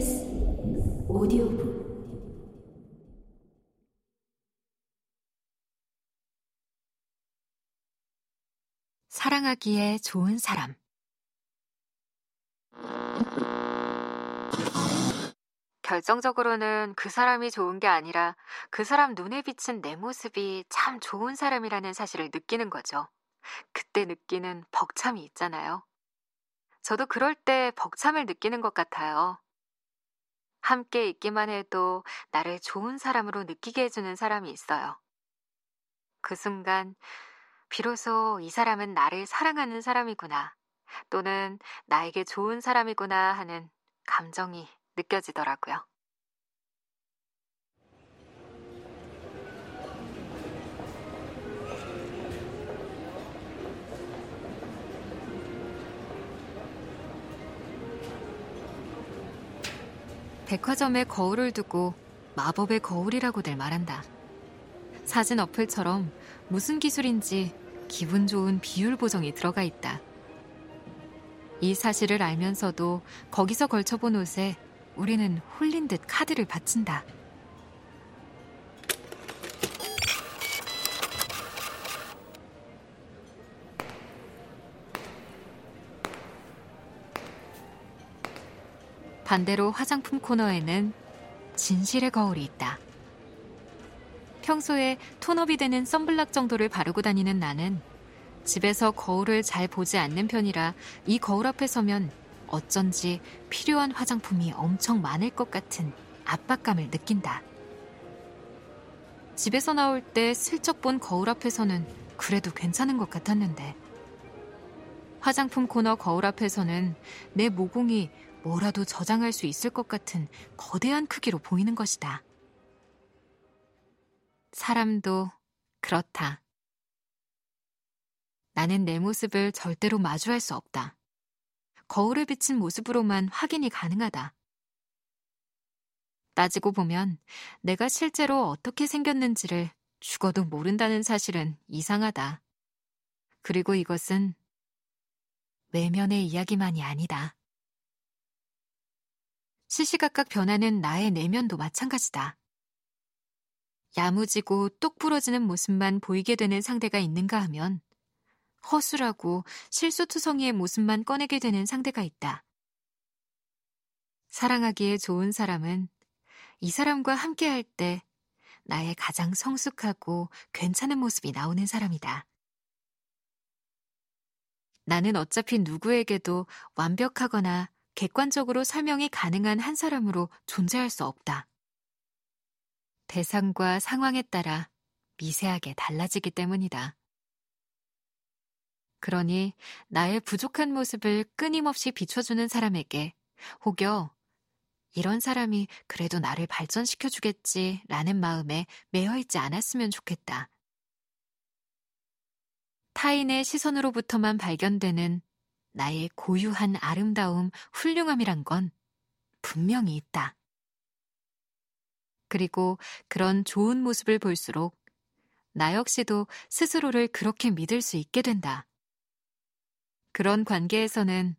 KBS 오디오북 사랑하기에 좋은 사람 결정적으로는 그 사람이 좋은 게 아니라 그 사람 눈에 비친 내 모습이 참 좋은 사람이라는 사실을 느끼는 거죠. 그때 느끼는 벅참이 있잖아요. 저도 그럴 때 벅참을 느끼는 것 같아요. 함께 있기만 해도 나를 좋은 사람으로 느끼게 해주는 사람이 있어요. 그 순간, 비로소 이 사람은 나를 사랑하는 사람이구나, 또는 나에게 좋은 사람이구나 하는 감정이 느껴지더라고요. 백화점에 거울을 두고 마법의 거울이라고들 말한다. 사진 어플처럼 무슨 기술인지 기분 좋은 비율 보정이 들어가 있다. 이 사실을 알면서도 거기서 걸쳐본 옷에 우리는 홀린 듯 카드를 바친다. 반대로 화장품 코너에는 진실의 거울이 있다. 평소에 톤업이 되는 썬블락 정도를 바르고 다니는 나는 집에서 거울을 잘 보지 않는 편이라 이 거울 앞에 서면 어쩐지 필요한 화장품이 엄청 많을 것 같은 압박감을 느낀다. 집에서 나올 때 슬쩍 본 거울 앞에서는 그래도 괜찮은 것 같았는데 화장품 코너 거울 앞에서는 내 모공이 뭐라도 저장할 수 있을 것 같은 거대한 크기로 보이는 것이다. 사람도 그렇다. 나는 내 모습을 절대로 마주할 수 없다. 거울에 비친 모습으로만 확인이 가능하다. 따지고 보면 내가 실제로 어떻게 생겼는지를 죽어도 모른다는 사실은 이상하다. 그리고 이것은 외면의 이야기만이 아니다. 시시각각 변하는 나의 내면도 마찬가지다. 야무지고 똑 부러지는 모습만 보이게 되는 상대가 있는가 하면 허술하고 실수투성이의 모습만 꺼내게 되는 상대가 있다. 사랑하기에 좋은 사람은 이 사람과 함께 할 때 나의 가장 성숙하고 괜찮은 모습이 나오는 사람이다. 나는 어차피 누구에게도 완벽하거나 객관적으로 설명이 가능한 한 사람으로 존재할 수 없다. 대상과 상황에 따라 미세하게 달라지기 때문이다. 그러니 나의 부족한 모습을 끊임없이 비춰주는 사람에게 혹여 이런 사람이 그래도 나를 발전시켜주겠지 라는 마음에 매여 있지 않았으면 좋겠다. 타인의 시선으로부터만 발견되는 나의 고유한 아름다움, 훌륭함이란 건 분명히 있다. 그리고 그런 좋은 모습을 볼수록 나 역시도 스스로를 그렇게 믿을 수 있게 된다. 그런 관계에서는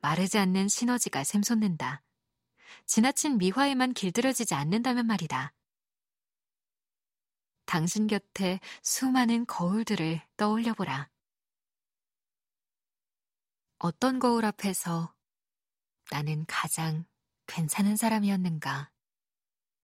마르지 않는 시너지가 샘솟는다. 지나친 미화에만 길들여지지 않는다면 말이다. 당신 곁에 수많은 거울들을 떠올려 보라. 어떤 거울 앞에서 나는 가장 괜찮은 사람이었는가?